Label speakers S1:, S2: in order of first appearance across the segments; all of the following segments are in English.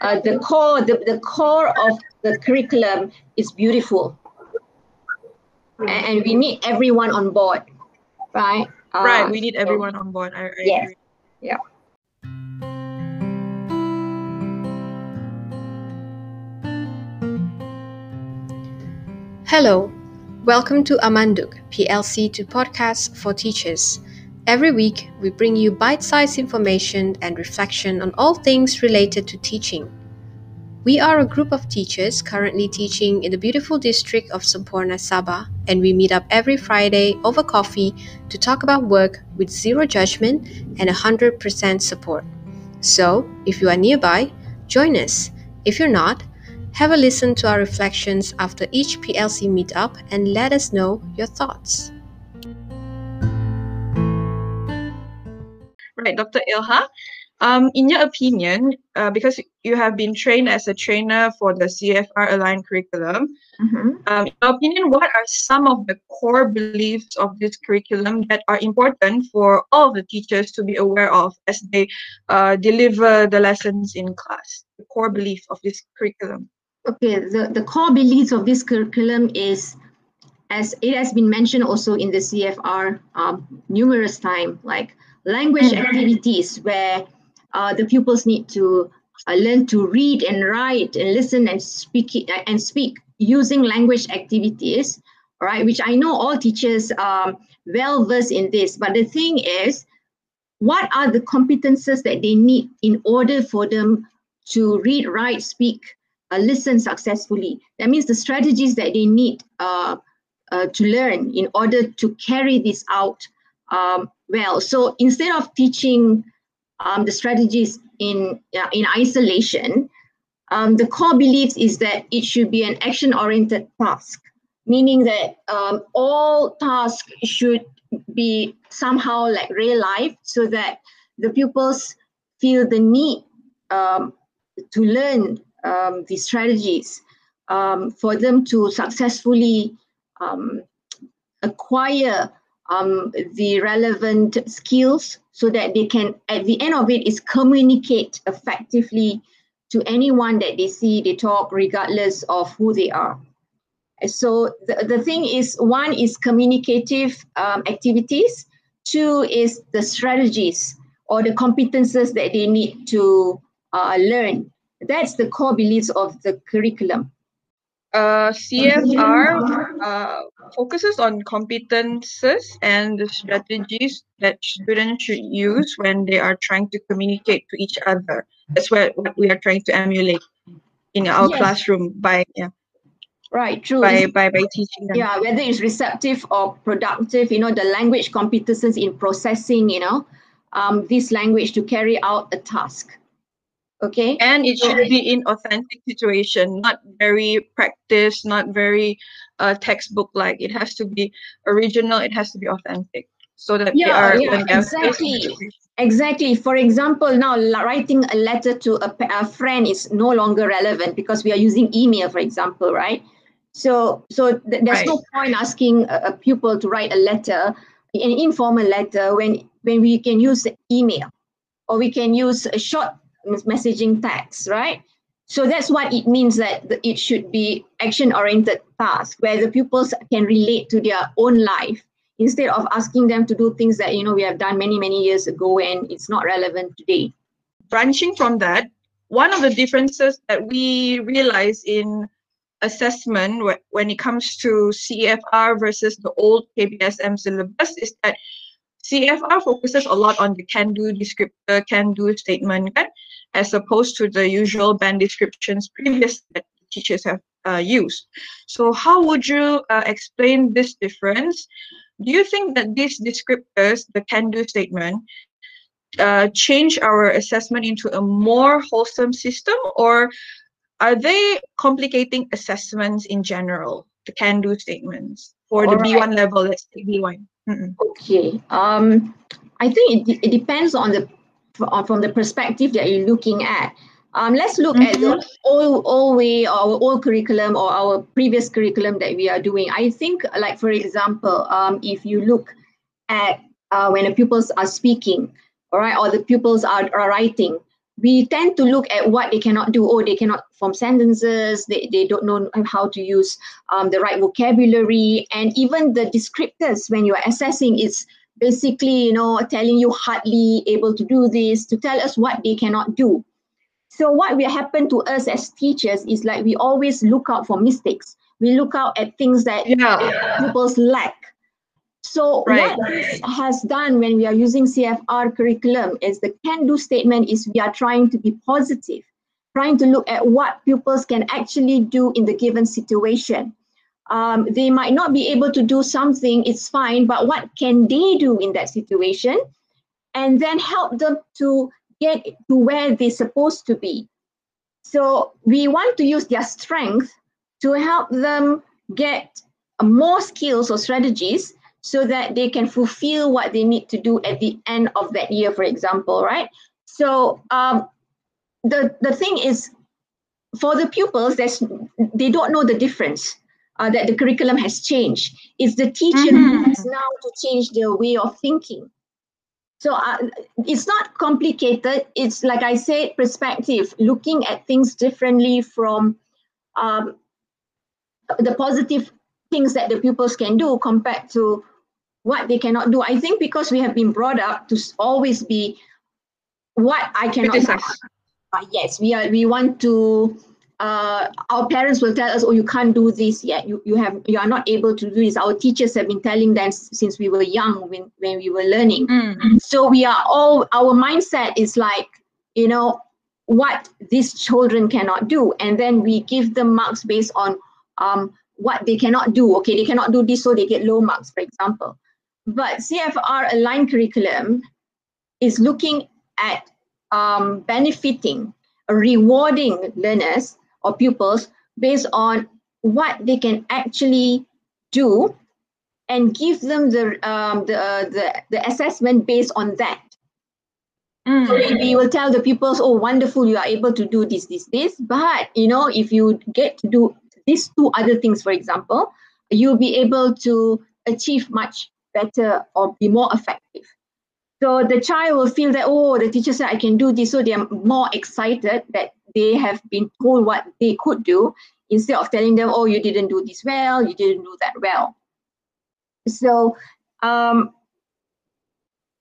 S1: uh, the core the, the core of the curriculum is beautiful and, and we need everyone on board right
S2: uh, right we need everyone on board I, I
S1: yes. Agree. yeah
S3: Hello, welcome to Amanduk, PLC to Podcast for Teachers. Every week, we bring you bite sized information and reflection on all things related to teaching. We are a group of teachers currently teaching in the beautiful district of Semporna, Sabah, and we meet up every Friday over coffee to talk about work with zero judgment and 100% support. So, if you are nearby, join us. If you're not, have a listen to our reflections after each PLC meetup and let us know your thoughts.
S2: Dr. Ilha. Um, in your opinion, uh, because you have been trained as a trainer for the CFR aligned curriculum, mm-hmm. um, in your opinion, what are some of the core beliefs of this curriculum that are important for all the teachers to be aware of as they uh, deliver the lessons in class? The core belief of this curriculum.
S1: Okay, the, the core beliefs of this curriculum is as it has been mentioned also in the CFR um, numerous times, like language mm-hmm. activities where uh, the pupils need to uh, learn to read and write and listen and speak and speak using language activities right? Which i know all teachers are well versed in this. But the thing is what are the competences that they need in order for them to read write speak uh, listen successfully? That means the strategies that they need uh, uh, to learn in order to carry this out um, well. So instead of teaching um, the strategies in uh, in isolation, um, the core beliefs is that it should be an action-oriented task, meaning that um, all tasks should be somehow like real life, so that the pupils feel the need um, to learn um, the strategies um, for them to successfully acquire um, the relevant skills so that they can, at the end of it, is communicate effectively to anyone that they see, they talk, regardless of who they are. So the, the thing is, one is communicative um, activities, two is the strategies or the competences that they need to uh, learn. That's the core beliefs of the curriculum.
S2: Uh, CFR uh, focuses on competences and the strategies that students should use when they are trying to communicate to each other. That's what, what we are trying to emulate in our yes. classroom by yeah.
S1: Right, true.
S2: By, by, by teaching them.
S1: Yeah, whether it's receptive or productive, you know, the language competences in processing, you know, um, this language to carry out a task okay
S2: and it should be in authentic situation not very practice not very uh, textbook like it has to be original it has to be authentic so that
S1: yeah, are yeah, exactly exactly for example now writing a letter to a, a friend is no longer relevant because we are using email for example right so so th- there's right. no point asking a, a pupil to write a letter an informal letter when when we can use email or we can use a short messaging text, right? So that's what it means that it should be action-oriented task where the pupils can relate to their own life instead of asking them to do things that you know we have done many many years ago and it's not relevant today.
S2: Branching from that, one of the differences that we realize in assessment when it comes to CFR versus the old KBSM syllabus is that CFR focuses a lot on the can-do descriptor, can-do statement, kan? As opposed to the usual band descriptions previous that teachers have uh, used. So how would you uh, explain this difference? Do you think that these descriptors, the can-do statement, uh, change our assessment into a more wholesome system or are they complicating assessments in general, the can-do statements for All the right. B1 level, let's take B1.
S1: Mm-mm. Okay. Um, I think it, it depends on the from the perspective that you're looking at. Um, let's look mm-hmm. at the old, old way or our old curriculum or our previous curriculum that we are doing. I think, like for example, um, if you look at uh, when the pupils are speaking, all right, or the pupils are, are writing, we tend to look at what they cannot do. Oh, they cannot form sentences. They, they don't know how to use um, the right vocabulary. And even the descriptors when you're assessing is basically, you know, telling you hardly able to do this to tell us what they cannot do. So what will happen to us as teachers is like we always look out for mistakes. We look out at things that yeah. pupils lack. So right. what this has done when we are using CFR curriculum is the can-do statement is we are trying to be positive, trying to look at what pupils can actually do in the given situation. Um, they might not be able to do something, it's fine, but what can they do in that situation? And then help them to get to where they're supposed to be. So we want to use their strength to help them get more skills or strategies so that they can fulfill what they need to do at the end of that year, for example, right? So um, the, the thing is, for the pupils, there's, they don't know the difference. Uh, that the curriculum has changed. It's the teacher mm-hmm. who has now to change their way of thinking. So uh, it's not complicated. It's like I said, perspective, looking at things differently from um, the positive things that the pupils can do compared to what they cannot do. I think because we have been brought up to always be what I cannot. Uh, yes, we are. We want to uh, our parents will tell us, "Oh, you can't do this yet. You you have you are not able to do this." Our teachers have been telling them since we were young, when when we were learning. Mm. So we are all our mindset is like you know what these children cannot do, and then we give them marks based on um, what they cannot do. Okay, they cannot do this, so they get low marks, for example. But CFR aligned curriculum is looking at um, benefiting, rewarding learners or pupils based on what they can actually do and give them the um, the, uh, the the assessment based on that. Mm. So we will tell the pupils, oh, wonderful, you are able to do this, this, this. But you know, if you get to do these two other things, for example, you'll be able to achieve much better or be more effective. So the child will feel that, oh, the teacher said I can do this. So they are more excited that they have been told what they could do instead of telling them, oh, you didn't do this well, you didn't do that well. So, um,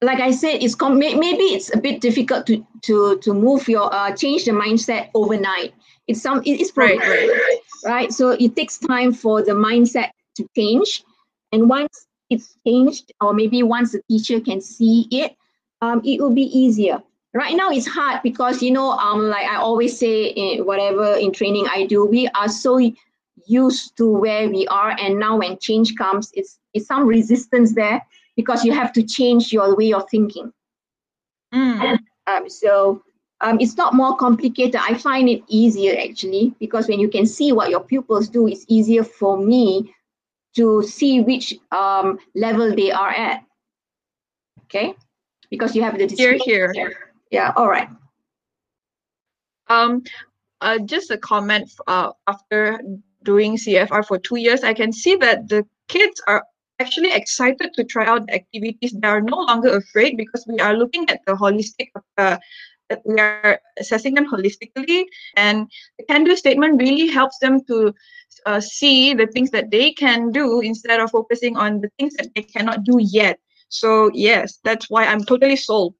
S1: like I said, it's com- maybe it's a bit difficult to to to move your uh, change the mindset overnight. It's some it's right, right, right. So it takes time for the mindset to change, and once it's changed, or maybe once the teacher can see it, um, it will be easier right now it's hard because you know um like i always say in whatever in training i do we are so used to where we are and now when change comes it's it's some resistance there because you have to change your way of thinking. Mm. um, so um, it's not more complicated. I find it easier actually because when you can see what your pupils do it's easier for me to see which um, level they are at. Okay? Because you have the
S2: here here
S1: yeah, all right.
S2: Um, uh, just a comment uh, after doing CFR for two years, I can see that the kids are actually excited to try out the activities. They are no longer afraid because we are looking at the holistic, uh, we are assessing them holistically. And the can do statement really helps them to uh, see the things that they can do instead of focusing on the things that they cannot do yet. So, yes, that's why I'm totally sold.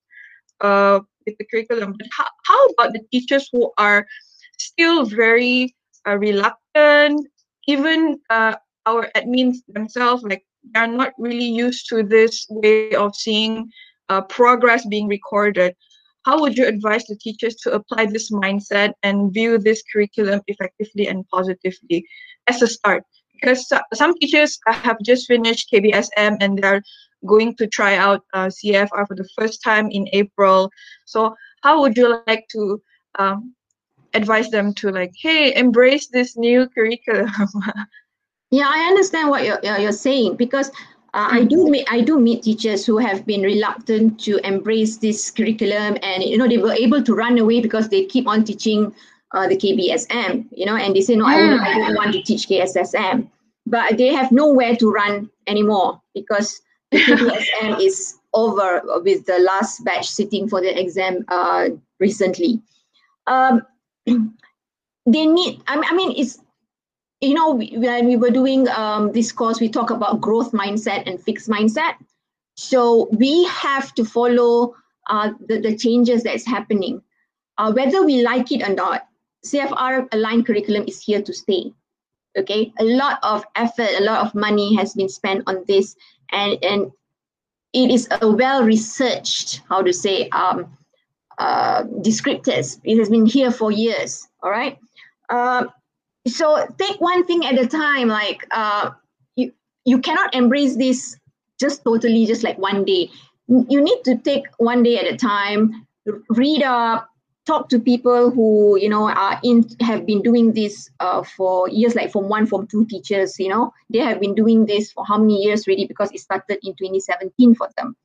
S2: Uh, the curriculum. But how, how about the teachers who are still very uh, reluctant, even uh, our admins themselves, like they're not really used to this way of seeing uh, progress being recorded. How would you advise the teachers to apply this mindset and view this curriculum effectively and positively as a start? Because some teachers have just finished KBSM and they're going to try out uh, CFR for the first time in April. So how would you like to um, advise them to like, hey, embrace this new curriculum?
S1: yeah, I understand what you're, you're saying because uh, I do meet I do meet teachers who have been reluctant to embrace this curriculum, and you know they were able to run away because they keep on teaching uh, the KBSM, you know, and they say no, mm. I, I don't want to teach KSSM, but they have nowhere to run anymore because the KBSM is over with the last batch sitting for the exam uh, recently. um, they need, I mean, I mean, it's, you know, when we were doing um, this course, we talk about growth mindset and fixed mindset. So we have to follow uh, the, the changes that's happening. Uh, whether we like it or not, CFR aligned curriculum is here to stay. Okay, a lot of effort, a lot of money has been spent on this, and and it is a well researched, how to say, um, uh, descriptors. It has been here for years. All right. Uh, so take one thing at a time. Like uh, you, you cannot embrace this just totally, just like one day. You need to take one day at a time. Read up, talk to people who you know are in have been doing this uh, for years like from one from two teachers you know they have been doing this for how many years really because it started in 2017 for them.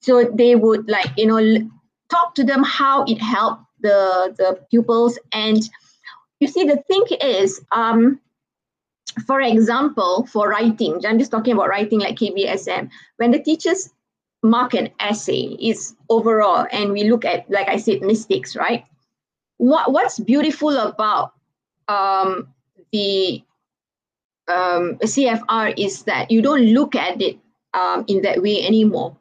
S1: So they would like you know talk to them how it helped the the pupils. And you see the thing is um for example for writing i'm just talking about writing like kbsm when the teachers mark an essay is overall and we look at like i said mistakes right? What what's beautiful about um, the um, cfr is that you don't look at it um, in that way anymore.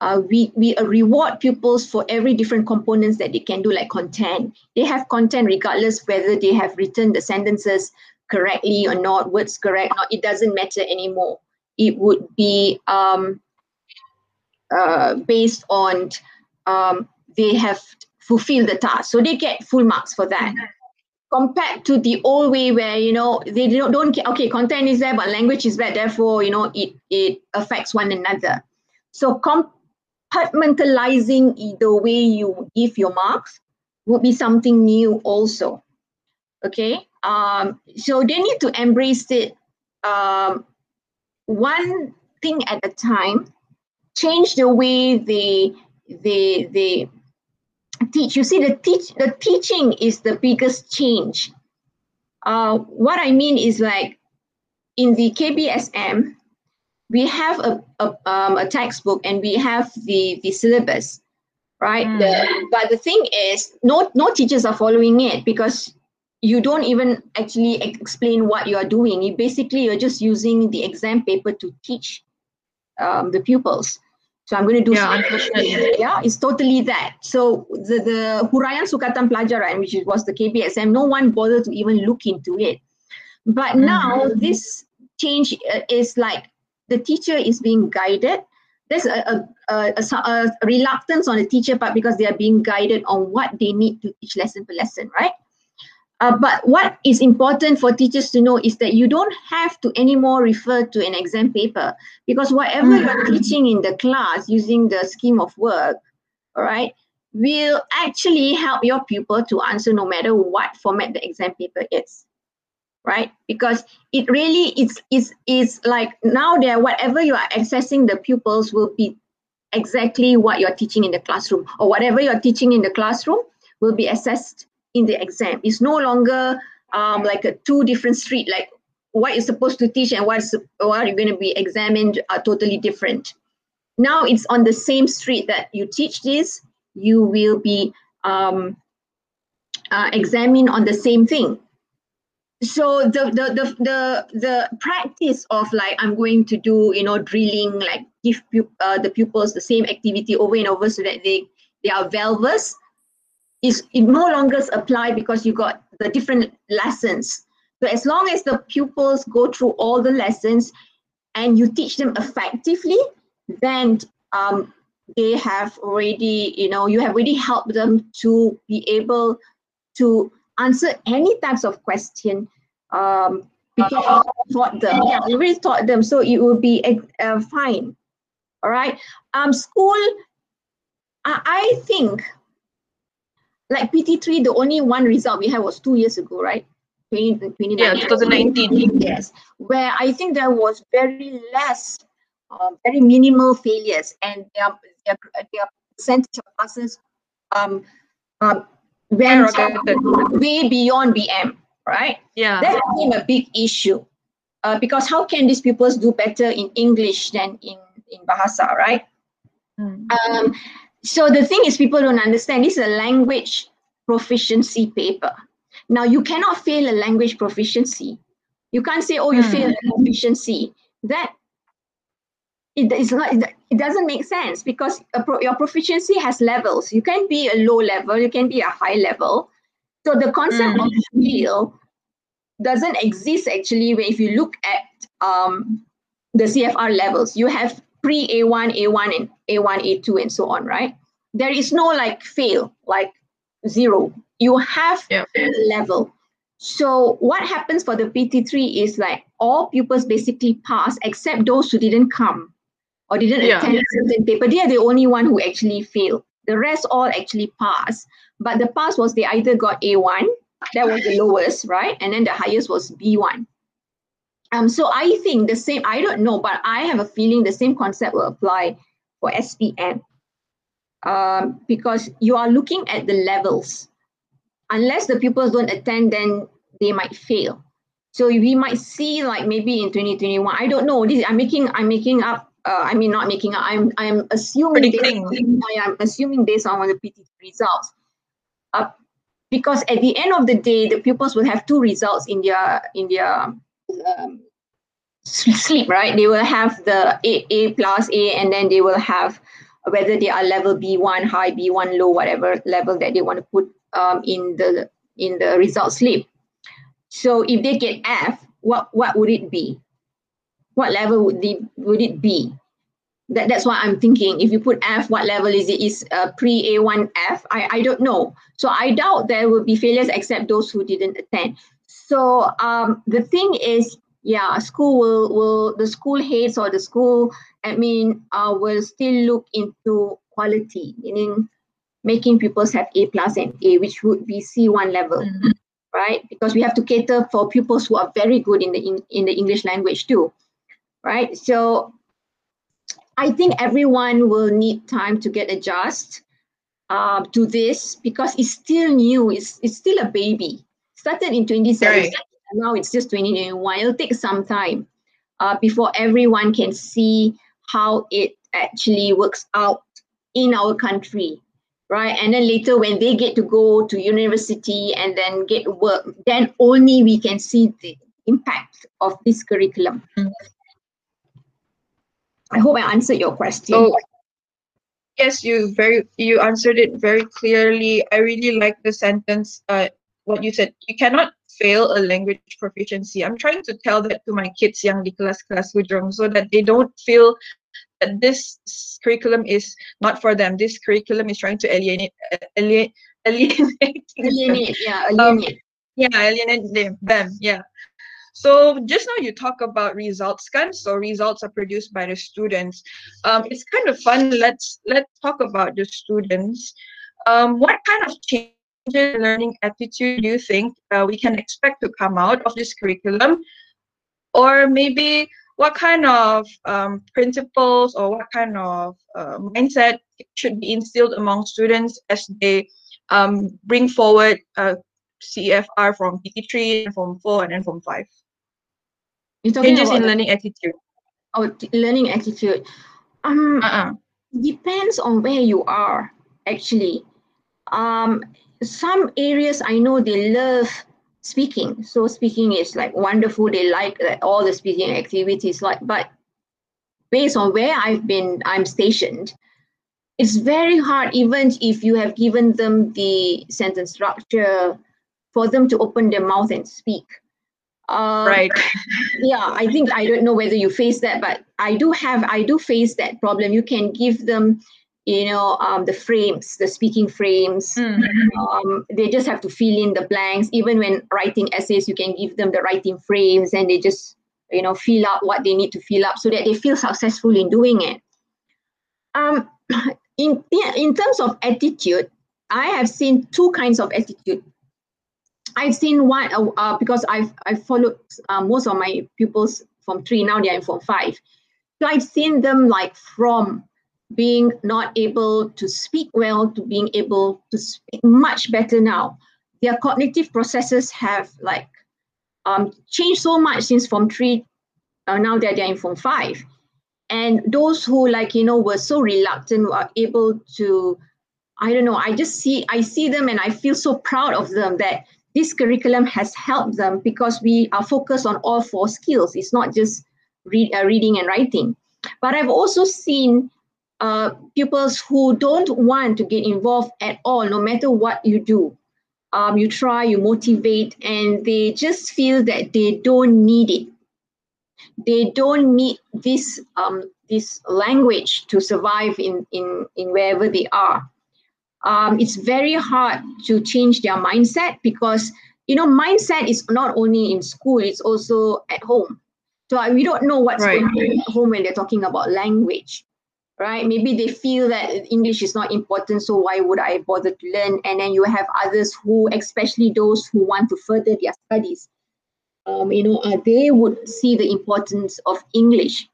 S1: Uh, we we reward pupils for every different components that they can do like content. They have content regardless whether they have written the sentences correctly or not words correct or not it doesn't matter anymore. It would be um, uh, based on um, they have fulfilled the task. So they get full marks for that. Compared to the old way where, you know, they don't, don't okay, content is there, but language is bad. Therefore, you know, it, it affects one another. So compartmentalizing the way you give your marks would be something new also. Okay. Um, so they need to embrace it um, one thing at a time change the way they they they teach. You see, the teach the teaching is the biggest change. Uh, what I mean is like in the KBSM, we have a, a, um, a textbook and we have the, the syllabus, right? Mm. The, but the thing is, no, no teachers are following it because you don't even actually explain what you are doing. You basically you're just using the exam paper to teach um, the pupils. So I'm going to do
S2: yeah, unfortunately.
S1: Yeah, it's totally that. So the, the Huraian Sukatan Pelajaran, which was the KBSM, no one bothered to even look into it. But mm-hmm. now this change uh, is like the teacher is being guided. There's a, a, a, a reluctance on the teacher part because they are being guided on what they need to teach lesson per lesson, right? Uh, but what is important for teachers to know is that you don't have to anymore refer to an exam paper because whatever mm. you're teaching in the class using the scheme of work, all right, will actually help your pupil to answer no matter what format the exam paper is right because it really is is is like now there whatever you are accessing the pupils will be exactly what you're teaching in the classroom or whatever you're teaching in the classroom will be assessed in the exam. It's no longer um, like a two different street, like what you're supposed to teach and what's what you're going to be examined are totally different. Now it's on the same street that you teach this, you will be um, uh, examined on the same thing. So the, the the the the practice of like I'm going to do you know drilling like give uh, the pupils the same activity over and over so that they they are well versed is it no longer apply because you got the different lessons. So as long as the pupils go through all the lessons and you teach them effectively, then um, they have already, you know, you have already helped them to be able to answer any types of question um, because you taught them. Yeah, you really taught them, so it will be uh, fine. All right. Um, school, I, I think like PT3, the only one result we had was two years ago, right?
S2: 20, 2019. Yeah, 2019.
S1: Yes, where I think there was very less, um, very minimal failures, and their their, their percentage of passes um, um, went way beyond BM, right?
S2: Yeah,
S1: that became a big issue uh, because how can these pupils do better in English than in in Bahasa, right? Mm. Um, so the thing is people don't understand this is a language proficiency paper. Now, you cannot fail a language proficiency. You can't say, oh, you mm. failed proficiency. That it is not, it doesn't make sense because pro, your proficiency has levels. You can be a low level, you can be a high level. So the concept mm. of fail doesn't exist actually if you look at um, the CFR levels. You have pre A1, A1, and A1, A2, and so on, right? There is no like fail, like zero. You have yep. level. So what happens for the PT3 is like all pupils basically pass except those who didn't come or didn't yeah. attend a certain paper. They are the only one who actually failed. The rest all actually pass. But the pass was they either got A1, that was the lowest, right? And then the highest was B1. Um, so I think the same, I don't know, but I have a feeling the same concept will apply for SPM. Um, because you are looking at the levels. Unless the pupils don't attend, then they might fail. So we might see like maybe in 2021, I don't know. This I'm making I'm making up. Uh, I mean not making up. I'm I'm assuming based, I am assuming based on the PT results. Uh, because at the end of the day, the pupils will have two results in their in their um, sleep, right? They will have the A, A plus A, and then they will have whether they are level B1, high, B1, low, whatever level that they want to put um, in the in the result slip. So if they get F, what what would it be? What level would they would it be? That, that's what I'm thinking. If you put F, what level is it? Is uh, pre A1 F? I, I don't know. So I doubt there will be failures except those who didn't attend. So um, the thing is, yeah, school will, will the school heads or the school admin uh, will still look into quality, meaning making pupils have A plus and A, which would be C1 level. Mm-hmm. Right, because we have to cater for pupils who are very good in the in, in the English language too, right? So I think everyone will need time to get adjust uh, to this because it's still new. It's, it's still a baby. Started in 2017, right. now it's just 2021. It'll take some time uh, before everyone can see how it actually works out in our country, right? And then later when they get to go to university and then get work, then only we can see the impact of this curriculum. Mm-hmm. I hope I answered your question.
S2: Oh, yes, you very you answered it very clearly. I really like the sentence. Uh, what you said. You cannot fail a language proficiency. I'm trying to tell that to my kids yang di kelas-kelas hujung so that they don't feel that this curriculum is not for them. This curriculum is trying to alienate, alienate, alienate,
S1: alienate, yeah, alienate. Um,
S2: yeah, alienate them, them, yeah. So just now you talk about results, kan? So results are produced by the students. Um, it's kind of fun. Let's let's talk about the students. Um, what kind of changes in learning attitude do you think uh, we can expect to come out of this curriculum? Or maybe what kind of um, principles or what kind of uh, mindset should be instilled among students as they um, bring forward uh, CFR from PT3 and from 4 and then from 5? You're talking Changes in learning attitude.
S1: Oh, learning attitude. Um, uh-uh. depends on where you are actually. Um, some areas I know they love speaking. So speaking is like wonderful. They like uh, all the speaking activities. Like, but based on where I've been, I'm stationed. It's very hard, even if you have given them the sentence structure, for them to open their mouth and speak.
S2: Um, right.
S1: yeah, I think I don't know whether you face that, but I do have I do face that problem. You can give them, you know, um, the frames, the speaking frames. Mm-hmm. Um, they just have to fill in the blanks. Even when writing essays, you can give them the writing frames, and they just you know fill up what they need to fill up so that they feel successful in doing it. Um, in in terms of attitude, I have seen two kinds of attitude I've seen one uh, uh, because I've I've followed uh, most of my pupils from three now they are in form five. So I've seen them like from being not able to speak well to being able to speak much better now. Their cognitive processes have like um, changed so much since form three. Uh, now that they're in form five, and those who like you know were so reluctant were able to I don't know, I just see I see them and I feel so proud of them that this curriculum has helped them because we are focused on all four skills. It's not just read, uh, reading and writing. But I've also seen uh, pupils who don't want to get involved at all, no matter what you do. Um, you try, you motivate, and they just feel that they don't need it. They don't need this um, this language to survive in, in, in wherever they are. Um, it's very hard to change their mindset because you know mindset is not only in school; it's also at home. So we don't know what's right. going on at home when they're talking about language right? Maybe they feel that English is not important, so why would I bother to learn? And then you have others who, especially those who want to further their studies, um, you know, uh, they would see the importance of English.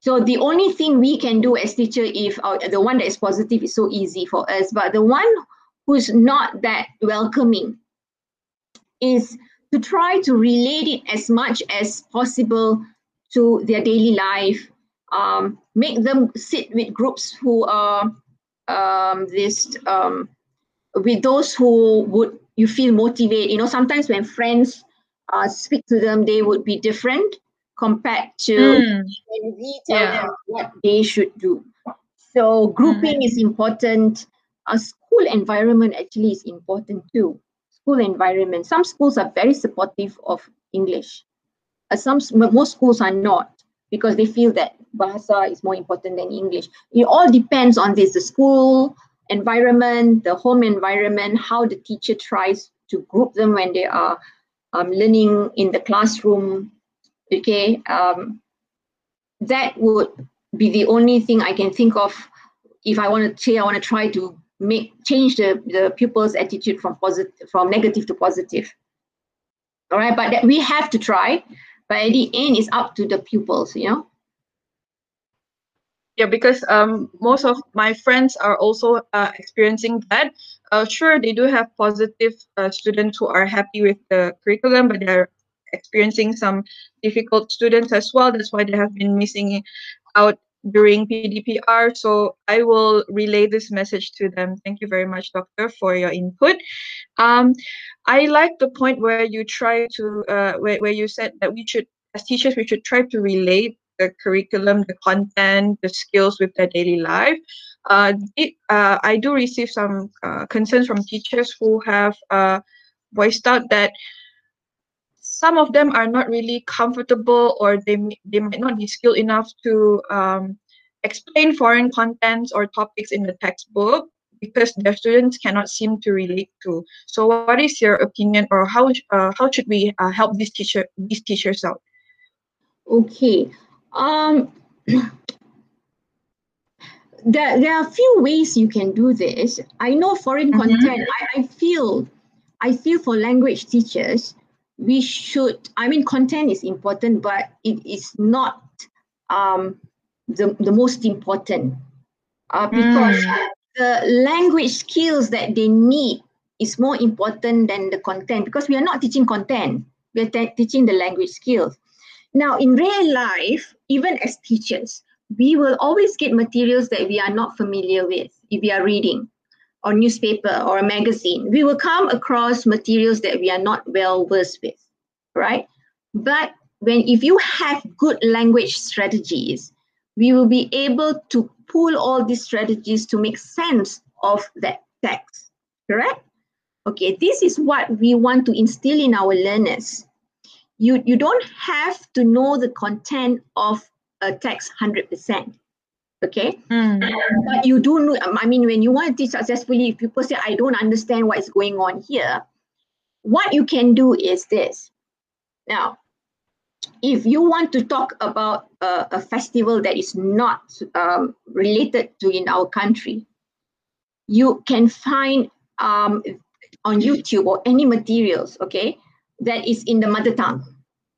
S1: So the only thing we can do as teacher, if uh, the one that is positive is so easy for us, but the one who's not that welcoming is to try to relate it as much as possible to their daily life um, make them sit with groups who are um, this um, with those who would you feel motivate. You know, sometimes when friends uh, speak to them, they would be different compared to mm. when we tell yeah. them what they should do. So grouping mm. is important. A school environment actually is important too. School environment. Some schools are very supportive of English. Uh, some most schools are not because they feel that Bahasa is more important than English. It all depends on this, the school environment, the home environment, how the teacher tries to group them when they are um, learning in the classroom. Okay, um, that would be the only thing I can think of if I want to say I want to try to make change the, the pupils' attitude from positive from negative to positive. All right, but that we have to try. But at the end, it's up to the pupils, you know
S2: yeah because um, most of my friends are also uh, experiencing that. Uh, sure they do have positive uh, students who are happy with the curriculum but they're experiencing some difficult students as well. That's why they have been missing out during pdpr so i will relay this message to them. Thank you very much doctor for your input. Um, i like the point where you try to uh, where, where you said that we should as teachers we should try to relate the curriculum, the content, the skills with their daily life. Uh, it, uh, I do receive some uh, concerns from teachers who have uh, voiced out that some of them are not really comfortable or they, they might not be skilled enough to um, explain foreign contents or topics in the textbook because their students cannot seem to relate to. So, what is your opinion, or how uh, how should we uh, help these teacher these teachers out?
S1: Okay, um, there, there are a few ways you can do this. I know foreign mm-hmm. content. I, I feel, I feel for language teachers, we should. I mean, content is important, but it is not um, the the most important uh, because mm. the language skills that they need is more important than the content because we are not teaching content. We are te- teaching the language skills. Now, in real life, even as teachers, we will always get materials that we are not familiar with if we are reading or newspaper or a magazine. We will come across materials that we are not well versed with, right? But when if you have good language strategies, we will be able to pull all these strategies to make sense of that text, correct? Okay, this is what we want to instill in our learners you, you don't have to know the content of a text 100%. Okay. Mm. But you do know, I mean, when you want to teach successfully, if people say, I don't understand what is going on here, what you can do is this. Now, if you want to talk about a, a festival that is not um, related to in our country, you can find um, on YouTube or any materials, okay, that is in the mother tongue.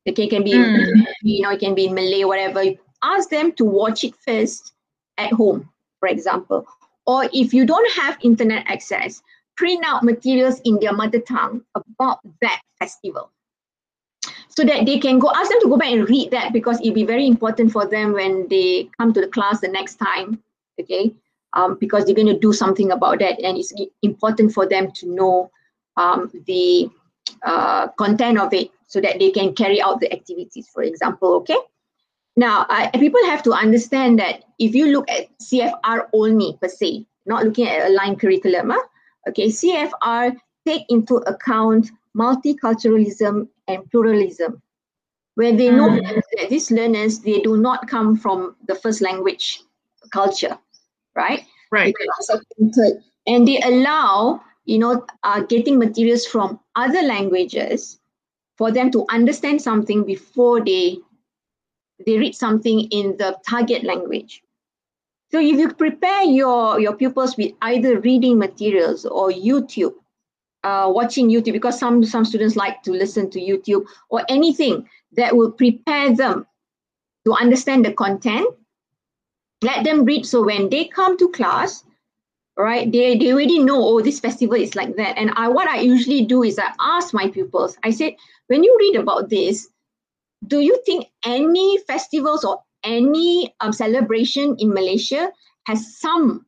S1: Okay, it can be mm. you know, it can be in Malay, whatever. Ask them to watch it first at home, for example. Or if you don't have internet access, print out materials in their mother tongue about that festival. So that they can go ask them to go back and read that because it'll be very important for them when they come to the class the next time. Okay. um, because they're going to do something about that, and it's important for them to know um, the uh, content of it so that they can carry out the activities, for example. Okay. Now, uh, people have to understand that if you look at CFR only per se, not looking at aligned curriculum, huh? okay, CFR take into account multiculturalism and pluralism, where they know mm. that these learners, they do not come from the first language culture, right?
S2: Right.
S1: And they allow, you know, uh, getting materials from other languages for them to understand something before they they read something in the target language. So if you prepare your, your pupils with either reading materials or YouTube, uh, watching YouTube, because some, some students like to listen to YouTube or anything that will prepare them to understand the content, let them read. So when they come to class, right, they, they already know, oh, this festival is like that. And I, what I usually do is I ask my pupils, I said, when you read about this, do you think any festivals or any um, celebration in Malaysia has some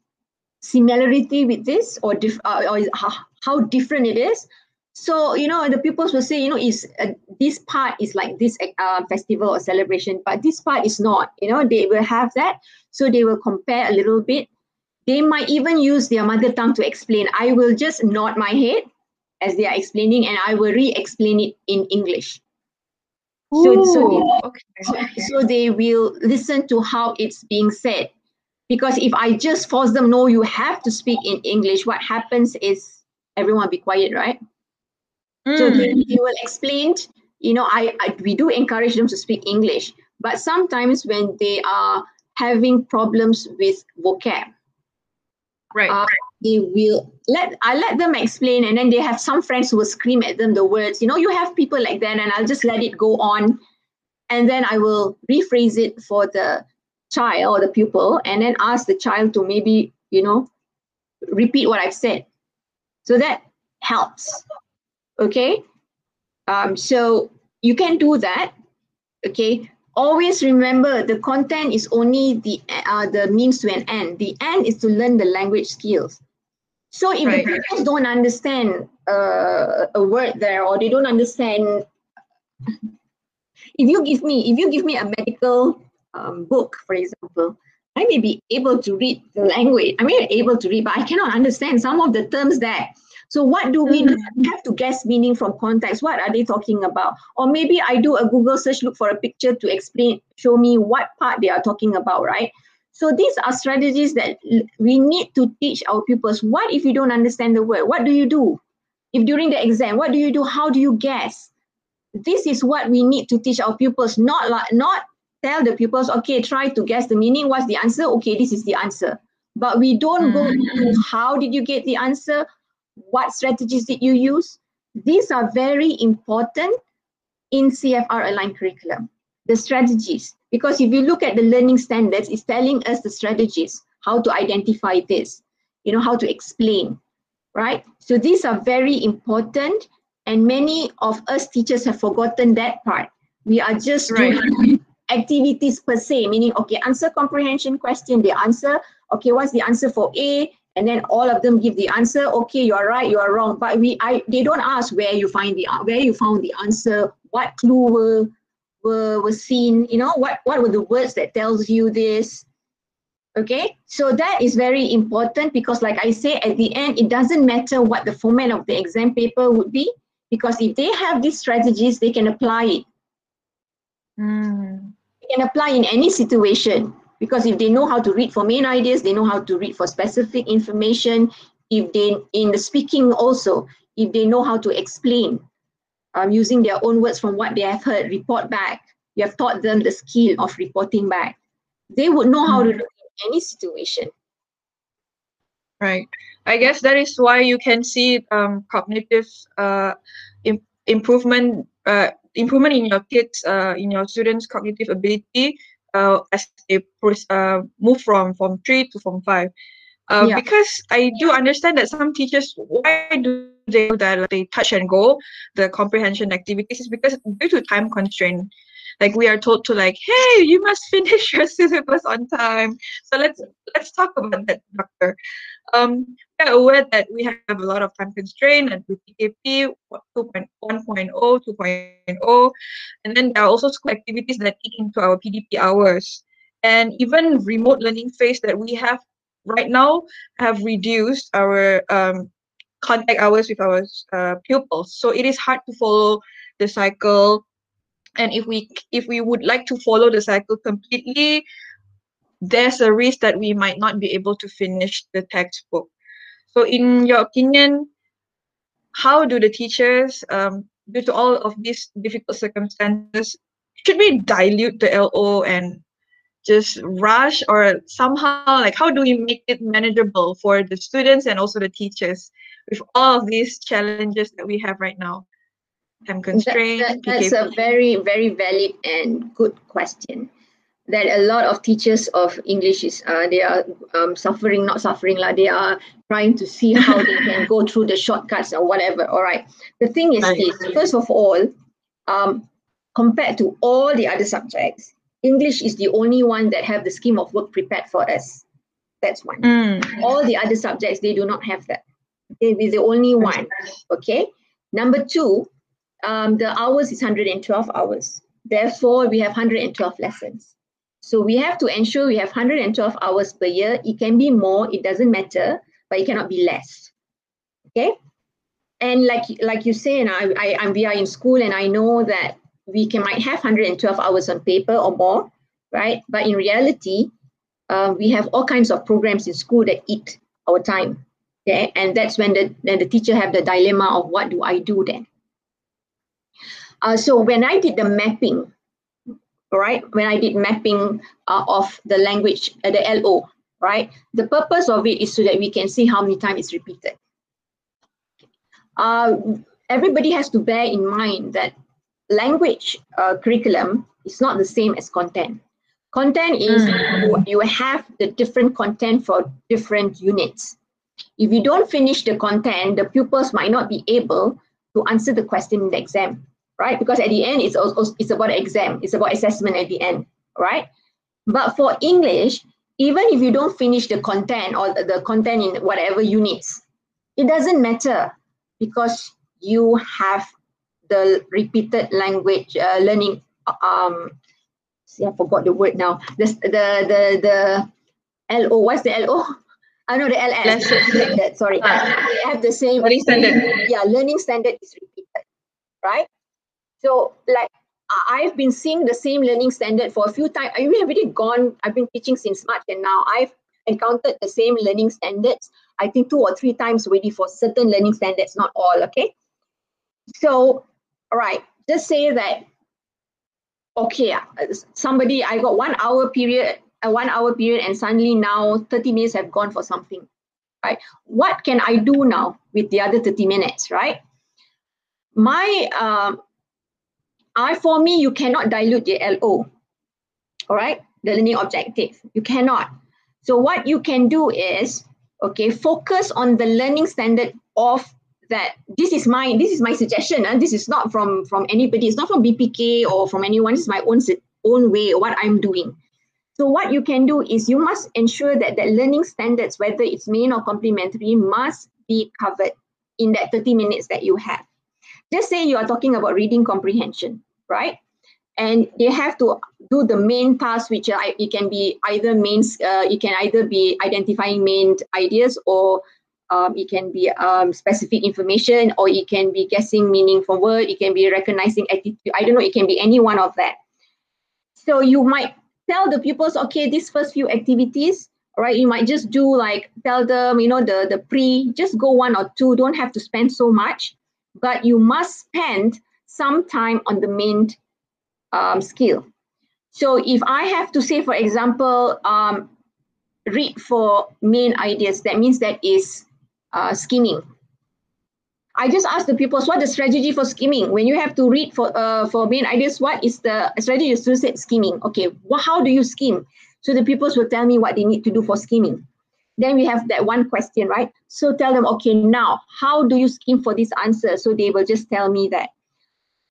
S1: similarity with this or, dif- uh, or how, how, different it is? So, you know, the pupils will say, you know, is uh, this part is like this uh, festival or celebration, but this part is not, you know, they will have that. So they will compare a little bit. They might even use their mother tongue to explain. I will just nod my head as they are explaining and I will re-explain it in English. So, so, okay. so, so they will listen to how it's being said. Because if I just force them, no, you have to speak in English, what happens is everyone be quiet, right? Mm. So they, they will explain, you know, I, I we do encourage them to speak English, but sometimes when they are having problems with vocab,
S2: right, uh,
S1: they will let I let them explain, and then they have some friends who will scream at them the words. You know, you have people like that, and I'll just let it go on, and then I will rephrase it for the child or the pupil, and then ask the child to maybe you know repeat what I've said. So that helps. Okay. Um, so you can do that. Okay always remember the content is only the uh, the means to an end the end is to learn the language skills so if right. the parents don't understand uh, a word there or they don't understand, if you give me if you give me a medical um, book, for example, I may be able to read the language. I may be able to read, but I cannot understand some of the terms there. So what do we? We have to guess meaning from context. What are they talking about? Or maybe I do a Google search, look for a picture to explain, show me what part they are talking about, right? So these are strategies that we need to teach our pupils. What if you don't understand the word? What do you do? If during the exam, what do you do? How do you guess? This is what we need to teach our pupils, not like not tell the pupils, okay, try to guess the meaning. What's the answer? Okay, this is the answer. But we don't go into mm. how did you get the answer? What strategies did you use? These are very important in CFR aligned curriculum. The strategies, because if you look at the learning standards, it's telling us the strategies, how to identify this, you know, how to explain, right? So these are very important. And many of us teachers have forgotten that part. We are just right. doing activities per se, meaning, okay, answer comprehension question, they answer, okay, what's the answer for A? And then all of them give the answer, okay, you are right, you are wrong. But we, I, they don't ask where you find the, where you found the answer, what clue were were, were seen, you know, what, what were the words that tells you this? Okay, so that is very important because like I say, at the end, it doesn't matter what the format of the exam paper would be because if they have these strategies, they can apply it.
S2: Mm.
S1: They can apply in any situation because if they know how to read for main ideas, they know how to read for specific information. If they, in the speaking also, if they know how to explain, um, using their own words from what they have heard, report back. You have taught them the skill of reporting back. They would know how to do in any situation.
S2: Right. I guess that is why you can see um, cognitive uh, Im- improvement uh, improvement in your kids uh, in your students' cognitive ability uh, as they uh, move from from three to from five. Uh, yeah. Because I do understand that some teachers, why do they do that? Like they touch and go the comprehension activities is because due to time constraint. Like we are told to like hey you must finish your syllabus on time. So let's let's talk about that doctor. Um we are aware that we have a lot of time constraint and with PKP 2.1.0 2.0 and then there are also school activities that eat into our PDP hours. And even remote learning phase that we have right now have reduced our um, contact hours with our uh, pupils. So it is hard to follow the cycle and if we if we would like to follow the cycle completely there's a risk that we might not be able to finish the textbook. So in your opinion how do the teachers um, due to all of these difficult circumstances should we dilute the lo and just rush or somehow like how do we make it manageable for the students and also the teachers with all of these challenges that we have right now time constraint
S1: that, that, that's a very very valid and good question that a lot of teachers of english is uh, they are um, suffering not suffering like they are trying to see how they can go through the shortcuts or whatever all right the thing is this first of all um, compared to all the other subjects English is the only one that have the scheme of work prepared for us. That's one. Mm. All the other subjects, they do not have that. Okay, we're the only one. Okay. Number two, um, the hours is 112 hours. Therefore, we have 112 lessons. So we have to ensure we have 112 hours per year. It can be more, it doesn't matter, but it cannot be less. Okay. And like like you say, and I, I, I we are in school, and I know that we can might have 112 hours on paper or more, right? But in reality, uh, we have all kinds of programs in school that eat our time. Okay, and that's when the then the teacher have the dilemma of what do I do then. Uh, so when I did the mapping, right? When I did mapping uh, of the language, uh, the LO, right? The purpose of it is so that we can see how many times it's repeated. Uh, everybody has to bear in mind that language uh, curriculum is not the same as content. Content is mm. you have the different content for different units. If you don't finish the content, the pupils might not be able to answer the question in the exam, right? Because at the end, it's also it's about exam, it's about assessment at the end, right? But for English, even if you don't finish the content or the content in whatever units, it doesn't matter because you have the repeated language uh, learning um see I forgot the word now. The the the the LO what's the LO I know the LS sorry. Uh, they have the same
S2: learning standard.
S1: Yeah learning standard is repeated right so like I've been seeing the same learning standard for a few times. I have already gone, I've been teaching since March and now I've encountered the same learning standards, I think two or three times already for certain learning standards, not all, okay? So all right, just say that, okay, somebody, I got one hour period, a one hour period, and suddenly now 30 minutes have gone for something, right? What can I do now with the other 30 minutes, right? My, um, I, for me, you cannot dilute the LO, all right? The learning objective, you cannot. So what you can do is, okay, focus on the learning standard of that this is my this is my suggestion and uh, this is not from from anybody. It's not from bpk or from anyone. It's my own own way what i'm doing. So what you can do is you must ensure that the learning standards whether it's main or complementary must be covered in that 30 minutes that you have just say you are talking about reading comprehension right and they have to do the main task which it can be either mains uh, it can either be identifying main ideas or um, it can be um, specific information or it can be guessing meaning from word. It can be recognizing attitude. I don't know. It can be any one of that. So you might tell the pupils, okay, these first few activities, right? You might just do like tell them, you know, the the pre, just go one or two. Don't have to spend so much, but you must spend some time on the main um, skill. So if I have to say, for example, um, read for main ideas, that means that is uh, skimming. I just asked the pupils what the strategy for skimming. When you have to read for uh, for main ideas, what is the strategy? You still said skimming. Okay, well, how do you skim? So the pupils will tell me what they need to do for skimming. Then we have that one question, right? So tell them, okay, now how do you skim for this answer? So they will just tell me that.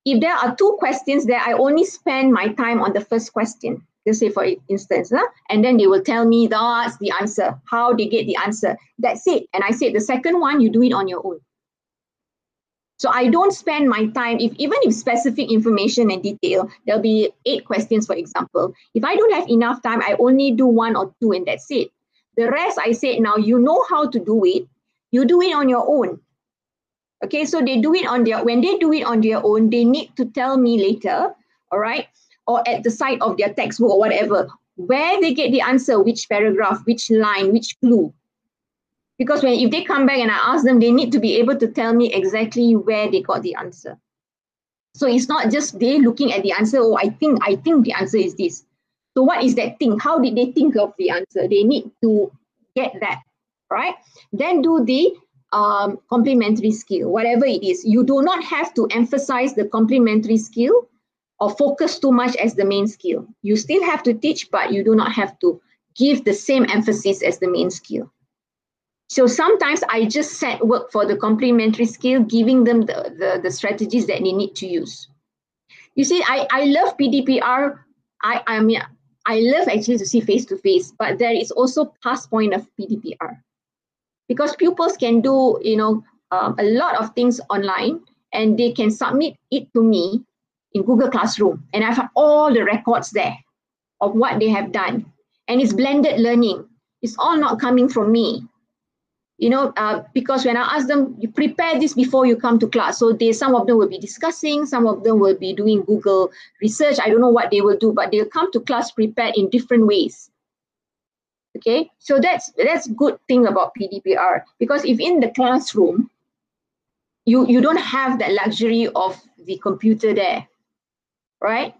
S1: if there are two questions there, I only spend my time on the first question. Let's say, for instance, huh? and then they will tell me that's the answer, how they get the answer. That's it. And I said, the second one, you do it on your own. So I don't spend my time, if even if specific information and detail, there'll be eight questions, for example. If I don't have enough time, I only do one or two and that's it. The rest, I said, now you know how to do it, you do it on your own. Okay, so they do it on their, when they do it on their own, they need to tell me later, all right, or at the side of their textbook or whatever, where they get the answer, which paragraph, which line, which clue. Because when if they come back and I ask them, they need to be able to tell me exactly where they got the answer. So it's not just they looking at the answer, oh, I think I think the answer is this. So what is that thing? How did they think of the answer? They need to get that, right? Then do the um, complementary skill, whatever it is. You do not have to emphasize the complementary skill or focus too much as the main skill. You still have to teach, but you do not have to give the same emphasis as the main skill. So sometimes I just set work for the complementary skill, giving them the, the, the strategies that they need to use. You see, I, I love PDPR. I, I mean, I love actually to see face to face, but there is also past point of PDPR because pupils can do you know um, a lot of things online and they can submit it to me in Google Classroom and I have all the records there of what they have done and it's blended learning. It's all not coming from me. You know, uh, because when I ask them, you prepare this before you come to class. So they, some of them will be discussing, some of them will be doing Google research. I don't know what they will do, but they'll come to class prepared in different ways. Okay? So that's that's good thing about pdpr because if in the classroom you you don't have that luxury of the computer there right?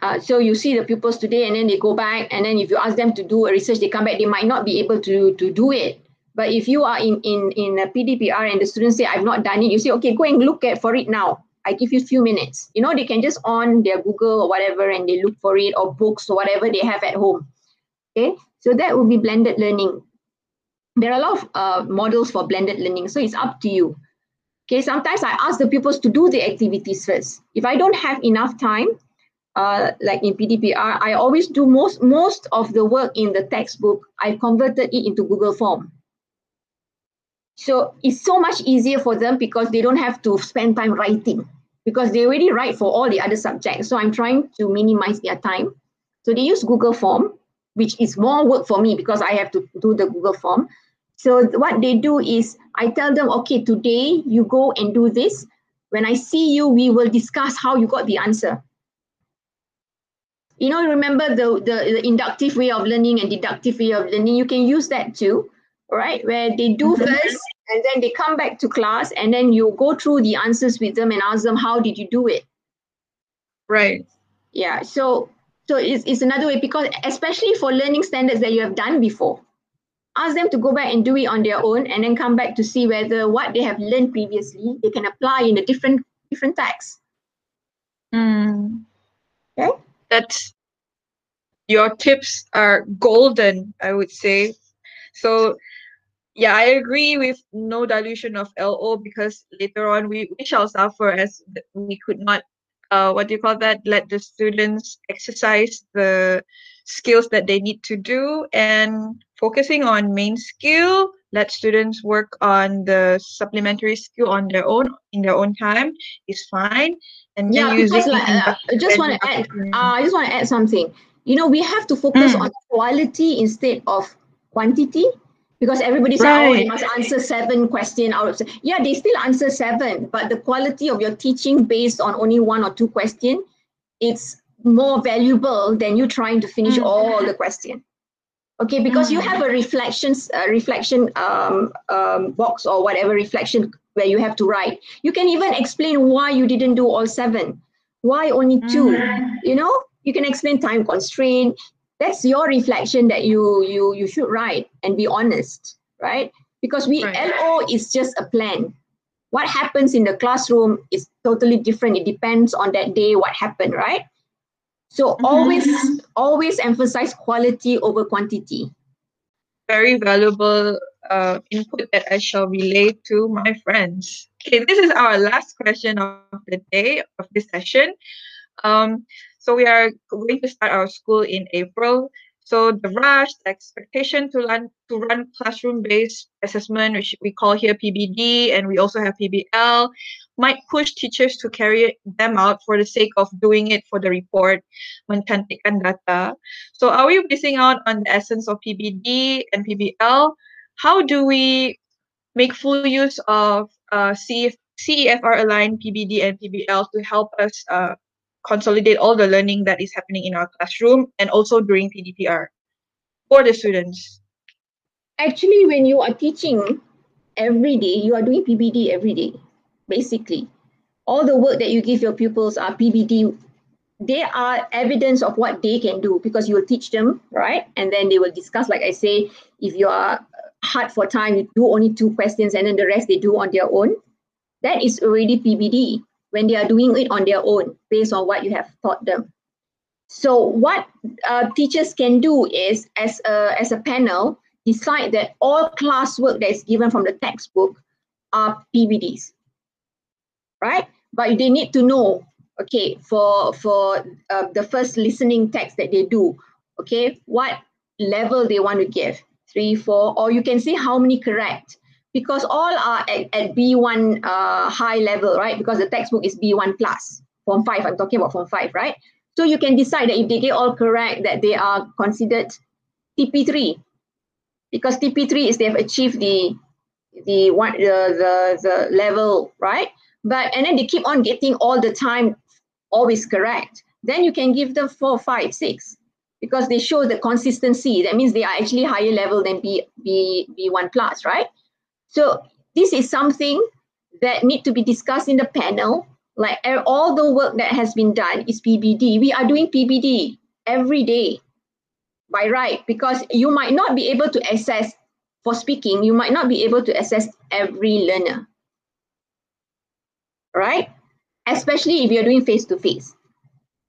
S1: Uh, so you see the pupils today and then they go back and then if you ask them to do a research they come back they might not be able to to do it but if you are in in in a pdpr and the students say i've not done it you say okay go and look at for it now i give you a few minutes you know they can just on their google or whatever and they look for it or books or whatever they have at home okay so that would be blended learning. There are a lot of uh, models for blended learning, so it's up to you. Okay, sometimes I ask the pupils to do the activities first. If I don't have enough time, uh, like in PDPR, I always do most most of the work in the textbook. I converted it into Google Form. So it's so much easier for them because they don't have to spend time writing because they already write for all the other subjects. So I'm trying to minimize their time. So they use Google Form which is more work for me because I have to do the Google form. So what they do is I tell them, okay, today you go and do this. When I see you, we will discuss how you got the answer. You know, remember the, the, the inductive way of learning and deductive way of learning. You can use that too, right? Where they do mm-hmm. first and then they come back to class and then you go through the answers with them and ask them, how did you do it?
S2: Right.
S1: Yeah. So so it's, it's another way because especially for learning standards that you have done before, ask them to go back and do it on their own and then come back to see whether what they have learned previously they can apply in a different different text.
S2: Mm.
S1: Okay.
S2: That's your tips are golden, I would say. So yeah, I agree with no dilution of LO because later on we, we shall suffer as we could not uh, what do you call that? Let the students exercise the skills that they need to do and focusing on main skill. Let students work on the supplementary skill on their own in their own time is fine.
S1: And yeah, because like, uh, I just want to add. Uh, I just want to add something. You know, we have to focus mm. on quality instead of quantity because everybody says, right. oh, you must answer seven question out of seven. Yeah, they still answer seven, but the quality of your teaching based on only one or two question, it's more valuable than you trying to finish mm. all the question. Okay, because mm. you have a reflection, uh, reflection um, um, box or whatever reflection where you have to write. You can even explain why you didn't do all seven. Why only two? Mm. You know, you can explain time constraint that's your reflection that you you you should write and be honest right because we right. lo is just a plan what happens in the classroom is totally different it depends on that day what happened right so mm-hmm. always always emphasize quality over quantity
S2: very valuable uh, input that I shall relay to my friends. Okay, this is our last question of the day of this session. Um, so we are going to start our school in April. So the rush, the expectation to run to run classroom-based assessment, which we call here PBD, and we also have PBL, might push teachers to carry them out for the sake of doing it for the report, mencantikkan data. So are we missing out on the essence of PBD and PBL? How do we make full use of uh, CF, CEFR aligned PBD and PBL to help us uh, consolidate all the learning that is happening in our classroom and also during PDPR for the students?
S1: Actually, when you are teaching every day, you are doing PBD every day, basically. All the work that you give your pupils are PBD. They are evidence of what they can do because you will teach them, right? And then they will discuss, like I say, if you are hard for time, you do only two questions and then the rest they do on their own. That is already PBD when they are doing it on their own based on what you have taught them. So what uh, teachers can do is, as a, as a panel, decide that all classwork that is given from the textbook are PBDs, right? But they need to know, okay, for, for uh, the first listening text that they do, okay, what level they want to give, three, four, or you can see how many correct because all are at, at B1 uh, high level, right? Because the textbook is B1 plus, Form 5, I'm talking about Form 5, right? So you can decide that if they get all correct, that they are considered TP3. Because TP3 is they have achieved the the one the, the the level, right? But and then they keep on getting all the time always correct. Then you can give them four, five, six, because they show the consistency. That means they are actually higher level than B B B1 plus, right? So this is something that need to be discussed in the panel. Like all the work that has been done is PBD. We are doing PBD every day by right because you might not be able to assess for speaking, you might not be able to assess every learner. Right? Especially if you're doing face-to-face.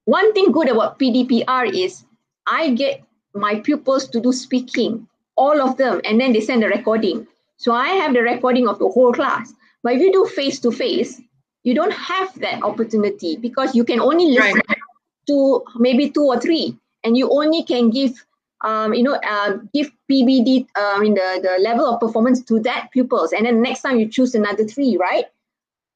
S1: One thing good about PDPR is I get my pupils to do speaking, all of them, and then they send a recording. So I have the recording of the whole class. But if you do face to face, you don't have that opportunity because you can only listen right. to maybe two or three, and you only can give, um, you know, uh, give PBD, uh, I mean, the, the level of performance to that pupils, and then next time you choose another three, right?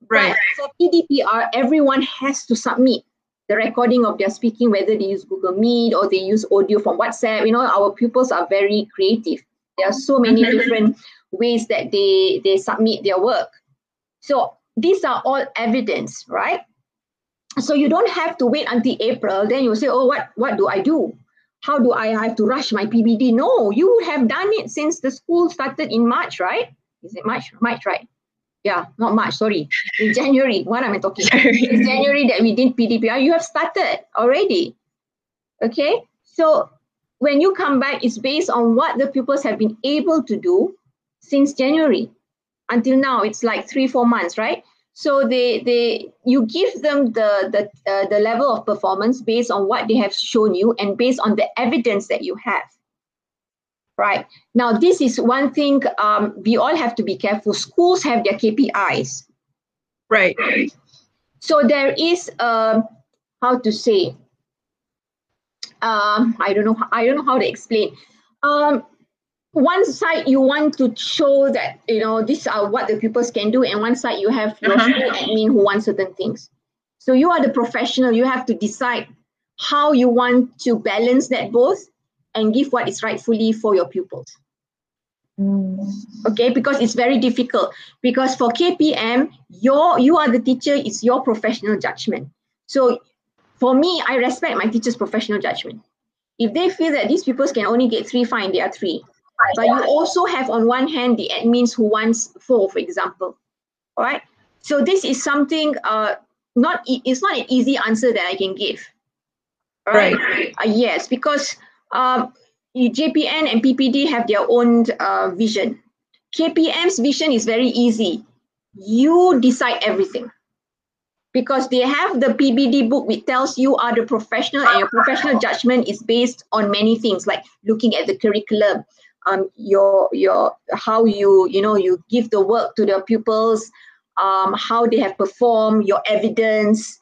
S2: Right.
S1: But for PDPR, everyone has to submit the recording of their speaking, whether they use Google Meet or they use audio from WhatsApp. You know, our pupils are very creative. There are so many mm-hmm. different ways that they they submit their work. So these are all evidence right? So you don't have to wait until april then you say oh what what do i do? How do i have to rush my pbd no you have done it since the school started in march right? Is it march? March right? Yeah not march sorry. In january. What am i talking in january that we did pdpr you have started already. Okay? So when you come back it's based on what the pupils have been able to do since January until now. It's like three, four months, right? So they they you give them the the uh, the level of performance based on what they have shown you and based on the evidence that you have. Right now, this is one thing um, we all have to be careful. Schools have their KPIs.
S2: Right.
S1: So there is um, how to say. Um, I don't know. I don't know how to explain. Um, one side you want to show that you know these are what the pupils can do and one side you have your uh-huh. school admin who want certain things. So you are the professional. You have to decide how you want to balance that both and give what is rightfully for your pupils. Mm. okay? Because it's very difficult. Because for kpm your you are the teacher it's your professional judgment. So for me i respect my teacher's professional judgment. If they feel that these pupils can only get three fine they are three but you also have on one hand the admins who wants four, for example. All right. So this is something uh not it's not an easy answer that I can give.
S2: All right. right.
S1: Uh, yes, because uh, JPN and PPD have their own uh, vision. KPM's vision is very easy. You decide everything because they have the PBD book which tells you are the professional and your professional judgment is based on many things like looking at the curriculum, um, your your how you you know you give the work to the pupils, um, how they have performed, your evidence,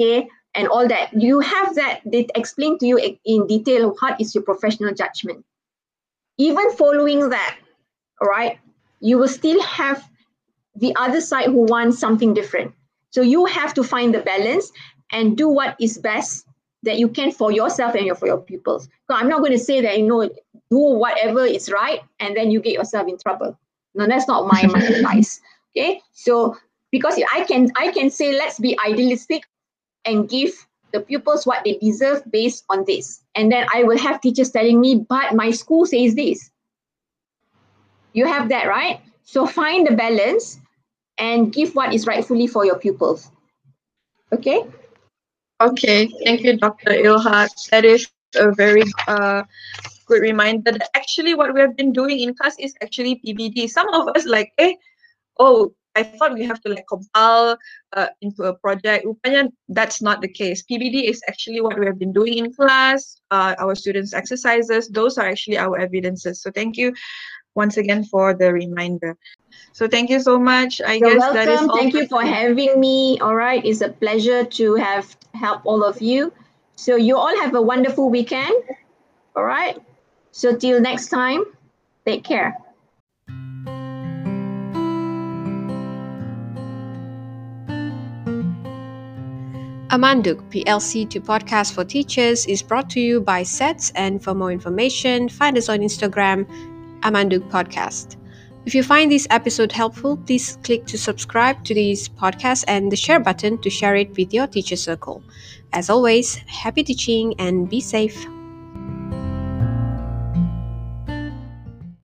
S1: okay, and all that. You have that. They explain to you in detail what is your professional judgment. Even following that, all right, you will still have the other side who wants something different. So you have to find the balance and do what is best that you can for yourself and for your pupils. So I'm not going to say that you know do whatever is right and then you get yourself in trouble. No, that's not my, my advice. Okay, so because I can I can say let's be idealistic and give the pupils what they deserve based on this, and then I will have teachers telling me, but my school says this. You have that right. So find the balance and give what is rightfully for your pupils. Okay.
S2: Okay, thank you, Dr. Ilhat. That is a very uh, good reminder that actually what we have been doing in class is actually PBD. Some of us like, eh, oh, I thought we have to like compile uh, into a project. That's not the case. PBD is actually what we have been doing in class. Uh, our students' exercises, those are actually our evidences. So thank you once again for the reminder. So thank you so much. I
S1: You're
S2: guess
S1: welcome.
S2: that is all.
S1: Thank you for having me. All right. It's a pleasure to have helped all of you. So you all have a wonderful weekend. All right. So till next time, take care.
S3: Amanduk PLC to Podcast for Teachers is brought to you by SETS, and for more information, find us on Instagram, Amanduk Podcast. If you find this episode helpful, please click to subscribe to this podcast and the share button to share it with your teacher circle. As always, happy teaching and be safe.